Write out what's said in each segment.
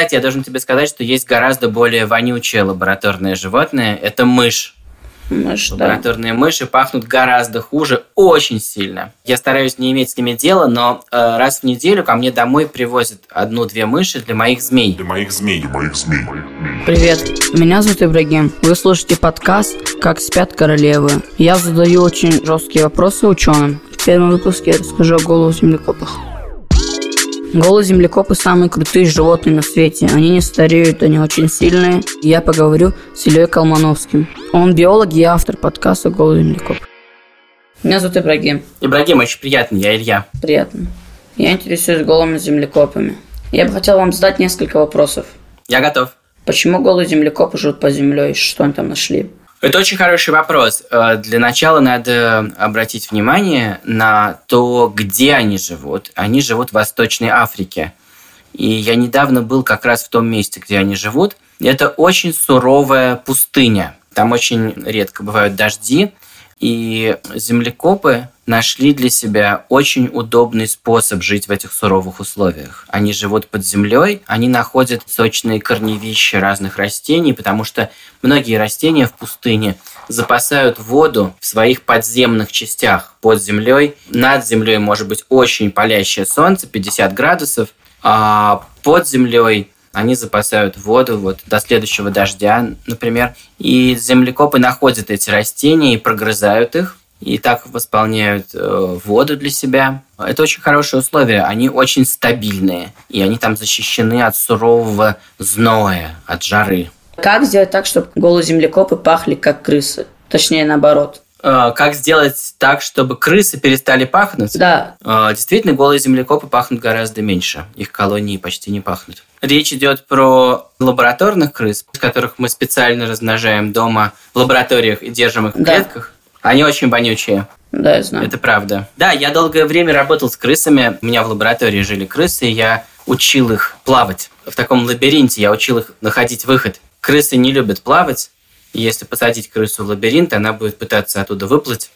Кстати, я должен тебе сказать, что есть гораздо более вонючее лабораторное животное. Это мышь. Мышь, да. Лабораторные мыши пахнут гораздо хуже, очень сильно. Я стараюсь не иметь с ними дела, но э, раз в неделю ко мне домой привозят одну-две мыши для моих змей. Для моих змей. Для моих змей. Привет, меня зовут Ибрагим. Вы слушаете подкаст «Как спят королевы». Я задаю очень жесткие вопросы ученым. В первом выпуске я расскажу о голову землекопах. Голые землекопы самые крутые животные на свете. Они не стареют, они очень сильные. И я поговорю с Ильей Колмановским. Он биолог и автор подкаста «Голый землекоп». Меня зовут Ибрагим. Ибрагим, очень приятно, я Илья. Приятно. Я интересуюсь голыми землекопами. Я бы хотел вам задать несколько вопросов. Я готов. Почему голые землекопы живут под землей? Что они там нашли? Это очень хороший вопрос. Э, Для начала надо обратить внимание на то, где они живут. Они живут в Восточной Африке. И я недавно был как раз в том месте, где они живут. Это очень суровая пустыня. Там очень редко бывают дожди. И землекопы нашли для себя очень удобный способ жить в этих суровых условиях. Они живут под землей, они находят сочные корневища разных растений, потому что многие растения в пустыне запасают воду в своих подземных частях под землей. Над землей может быть очень палящее солнце, 50 градусов, а под землей они запасают воду вот до следующего дождя, например. И землекопы находят эти растения и прогрызают их, и так восполняют э, воду для себя. Это очень хорошие условия, они очень стабильные, и они там защищены от сурового зноя, от жары. Как сделать так, чтобы голые землекопы пахли как крысы? Точнее, наоборот. Э, Как сделать так, чтобы крысы перестали пахнуть? Да, Э, Действительно, голые землекопы пахнут гораздо меньше. Их колонии почти не пахнут. Речь идет про лабораторных крыс, которых мы специально размножаем дома в лабораториях и держим их в Да. клетках. Они очень вонючие. да, я знаю. Это правда. Да, я долгое время работал с крысами. У меня в лаборатории жили крысы, и я учил их плавать. В таком лабиринте я учил их находить выход. Крысы не любят плавать. Если посадить крысу в лабиринт, она будет пытаться оттуда выплыть.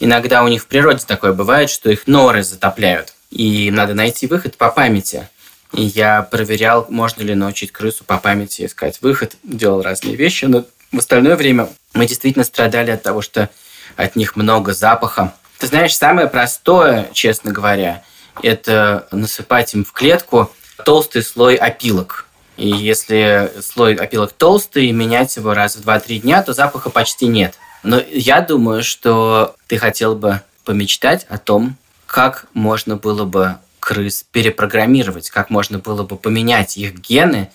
Иногда у них в природе такое бывает, что их норы затопляют. И надо найти выход по памяти. И я проверял, можно ли научить крысу по памяти искать выход. Делал разные вещи, но в остальное время мы действительно страдали от того, что от них много запаха. Ты знаешь, самое простое, честно говоря, это насыпать им в клетку толстый слой опилок. И если слой опилок толстый, менять его раз в 2-3 дня, то запаха почти нет. Но я думаю, что ты хотел бы помечтать о том, как можно было бы крыс перепрограммировать, как можно было бы поменять их гены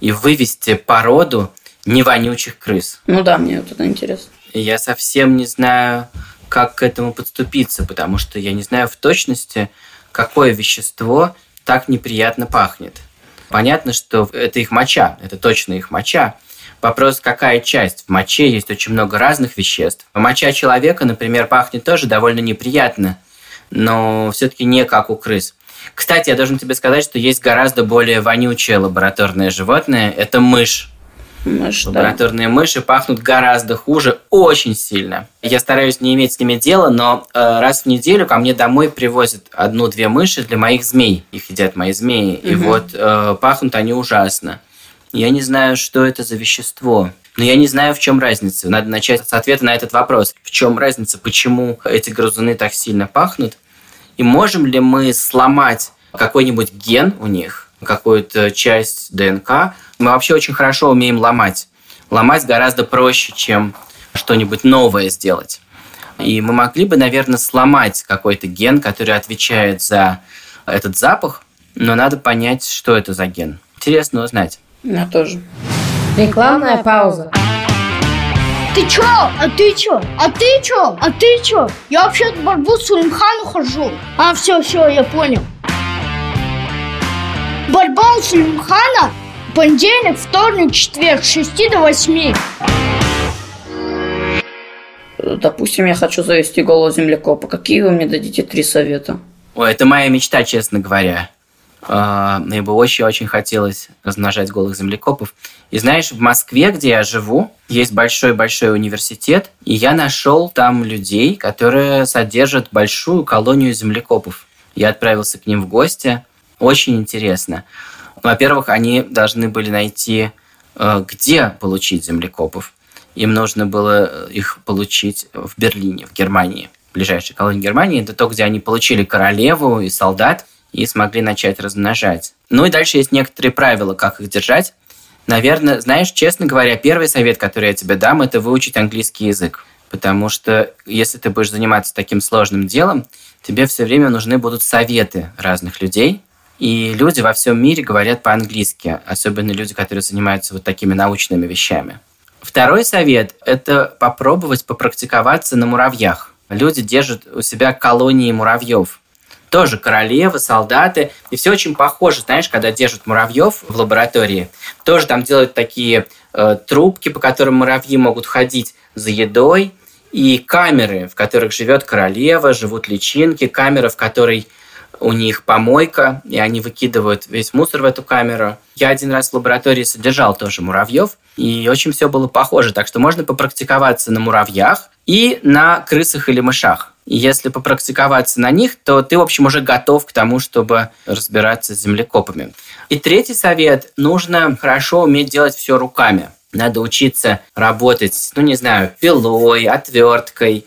и вывести породу невонючих крыс. Ну да, мне вот это интересно. Я совсем не знаю, как к этому подступиться, потому что я не знаю в точности, какое вещество так неприятно пахнет. Понятно, что это их моча, это точно их моча. Вопрос, какая часть? В моче есть очень много разных веществ. Моча человека, например, пахнет тоже довольно неприятно, но все-таки не как у крыс. Кстати, я должен тебе сказать, что есть гораздо более вонючее лабораторное животное. Это мышь. Да. Лабораторные мыши пахнут гораздо хуже, очень сильно. Я стараюсь не иметь с ними дела, но э, раз в неделю ко мне домой привозят одну-две мыши для моих змей. Их едят мои змеи. И Мгм. вот э, пахнут они ужасно. Я не знаю, что это за вещество. Но я не знаю, в чем разница. Надо начать с ответа на этот вопрос. В чем разница, почему эти грызуны так сильно пахнут? И можем ли мы сломать какой-нибудь ген у них, какую-то часть ДНК? Мы вообще очень хорошо умеем ломать. Ломать гораздо проще, чем что-нибудь новое сделать. И мы могли бы, наверное, сломать какой-то ген, который отвечает за этот запах, но надо понять, что это за ген. Интересно узнать. Я тоже. Рекламная пауза. Ты чё? А ты чё? А ты чё? А ты чё? Я вообще в борьбу с Сулимхану хожу. А, все, все, я понял. У Сулимхана понедельник, вторник, четверг, с 6 до 8. Допустим, я хочу завести голого землекопа. Какие вы мне дадите три совета? Ой, это моя мечта, честно говоря. А, Мне бы очень-очень хотелось размножать голых землекопов. И знаешь, в Москве, где я живу, есть большой-большой университет, и я нашел там людей, которые содержат большую колонию землекопов. Я отправился к ним в гости. Очень интересно. Во-первых, они должны были найти, э, где получить землекопов. Им нужно было э, их получить в Берлине, в Германии. Ближайшей колонии Германии. Это то, где они получили королеву и солдат и смогли начать размножать. Ну и дальше есть некоторые правила, как их держать. Наверное, знаешь, честно говоря, первый совет, который я тебе дам, это выучить английский язык. Потому что если ты будешь заниматься таким сложным делом, тебе все время нужны будут советы разных людей. И люди во всем мире говорят по-английски, особенно люди, которые занимаются вот такими научными вещами. Второй совет – это попробовать попрактиковаться на муравьях. Люди держат у себя колонии муравьев. Тоже королевы, солдаты. И все очень похоже, знаешь, когда держат муравьев в лаборатории. Тоже там делают такие э, трубки, по которым муравьи могут ходить за едой. И камеры, в которых живет королева, живут личинки. Камера, в которой у них помойка, и они выкидывают весь мусор в эту камеру. Я один раз в лаборатории содержал тоже муравьев, и очень все было похоже. Так что можно попрактиковаться на муравьях и на крысах или мышах. И если попрактиковаться на них, то ты, в общем, уже готов к тому, чтобы разбираться с землекопами. И третий совет – нужно хорошо уметь делать все руками. Надо учиться работать, ну, не знаю, пилой, отверткой,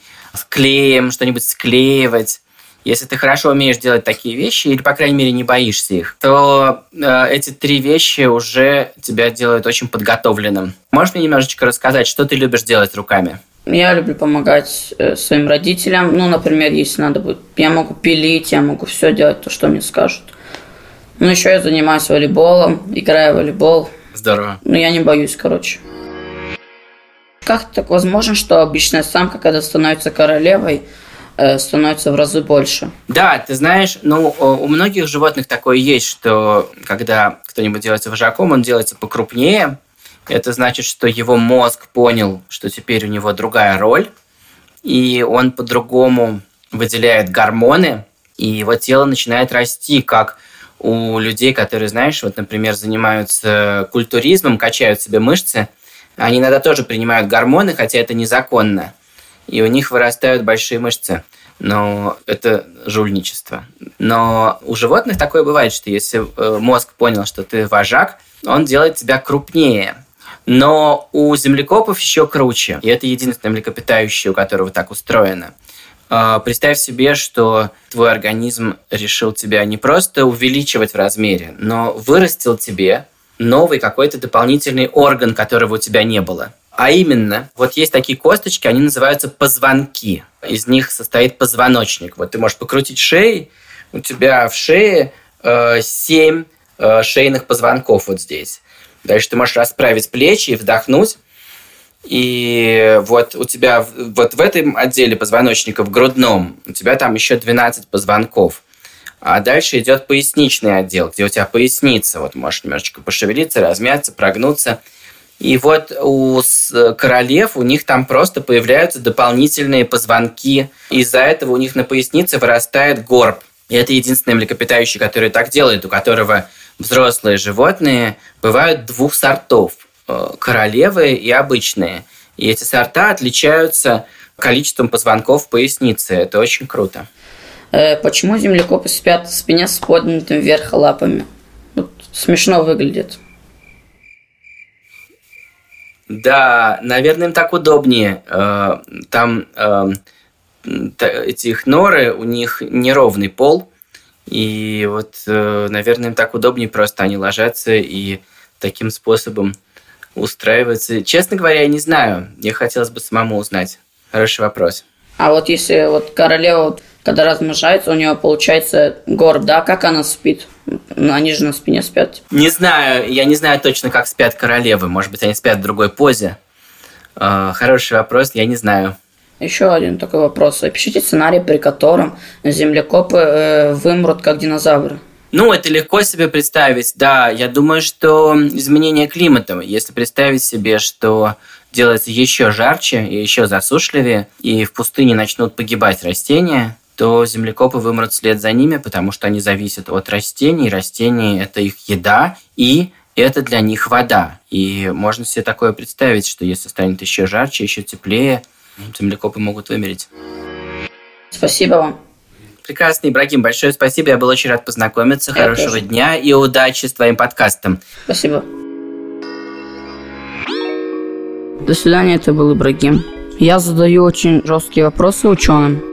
клеем, что-нибудь склеивать. Если ты хорошо умеешь делать такие вещи, или, по крайней мере, не боишься их, то э, эти три вещи уже тебя делают очень подготовленным. Можешь мне немножечко рассказать, что ты любишь делать руками? Я люблю помогать э, своим родителям. Ну, например, если надо будет, я могу пилить, я могу все делать, то, что мне скажут. Ну, еще я занимаюсь волейболом, играю в волейбол. Здорово. Ну, я не боюсь, короче. Как так возможно, что обычная самка, когда становится королевой, становится в разы больше. Да, ты знаешь, ну, у многих животных такое есть, что когда кто-нибудь делается вожаком, он делается покрупнее. Это значит, что его мозг понял, что теперь у него другая роль, и он по-другому выделяет гормоны, и его тело начинает расти, как у людей, которые, знаешь, вот, например, занимаются культуризмом, качают себе мышцы, они иногда тоже принимают гормоны, хотя это незаконно и у них вырастают большие мышцы. Но это жульничество. Но у животных такое бывает, что если э, мозг понял, что ты вожак, он делает тебя крупнее. Но у землекопов еще круче. И это единственное млекопитающее, у которого так устроено. А, представь себе, что твой организм решил тебя не просто увеличивать в размере, но вырастил тебе новый какой-то дополнительный орган, которого у тебя не было. А именно, вот есть такие косточки, они называются позвонки. Из них состоит позвоночник. Вот ты можешь покрутить шеи, у тебя в шее э, 7 э, шейных позвонков вот здесь. Дальше ты можешь расправить плечи и вдохнуть. И вот у тебя вот в этом отделе позвоночника, в грудном, у тебя там еще 12 позвонков. А дальше идет поясничный отдел, где у тебя поясница. Вот можешь немножечко пошевелиться, размяться, прогнуться – и вот у королев у них там просто появляются дополнительные позвонки. Из-за этого у них на пояснице вырастает горб. И это единственное млекопитающее, которое так делает, у которого взрослые животные бывают двух сортов. Э, королевы и обычные. И эти сорта отличаются количеством позвонков в пояснице. Это очень круто. Э, почему землекопы спят в спине с поднятыми вверх лапами? Вот смешно выглядит. Да, наверное, им так удобнее. Э, там э, эти их норы, у них неровный пол, и вот, э, наверное, им так удобнее просто они ложатся и таким способом устраиваются. Честно говоря, я не знаю. Мне хотелось бы самому узнать. Хороший вопрос. А вот если вот королева, когда размножается, у нее получается горб, да? Как она спит? Они же на спине спят. Не знаю, я не знаю точно, как спят королевы. Может быть, они спят в другой позе. А, хороший вопрос, я не знаю. Еще один такой вопрос. Опишите сценарий, при котором землекопы э, вымрут как динозавры. Ну, это легко себе представить, да. Я думаю, что изменение климата, если представить себе, что делается еще жарче и еще засушливее, и в пустыне начнут погибать растения, то землекопы вымрут вслед за ними, потому что они зависят от растений. Растения – это их еда, и это для них вода. И можно себе такое представить, что если станет еще жарче, еще теплее, землекопы могут вымереть. Спасибо вам. Прекрасный, Ибрагим, большое спасибо. Я был очень рад познакомиться. Я Хорошего тоже. дня и удачи с твоим подкастом. Спасибо. До свидания, это был Ибрагим. Я задаю очень жесткие вопросы ученым.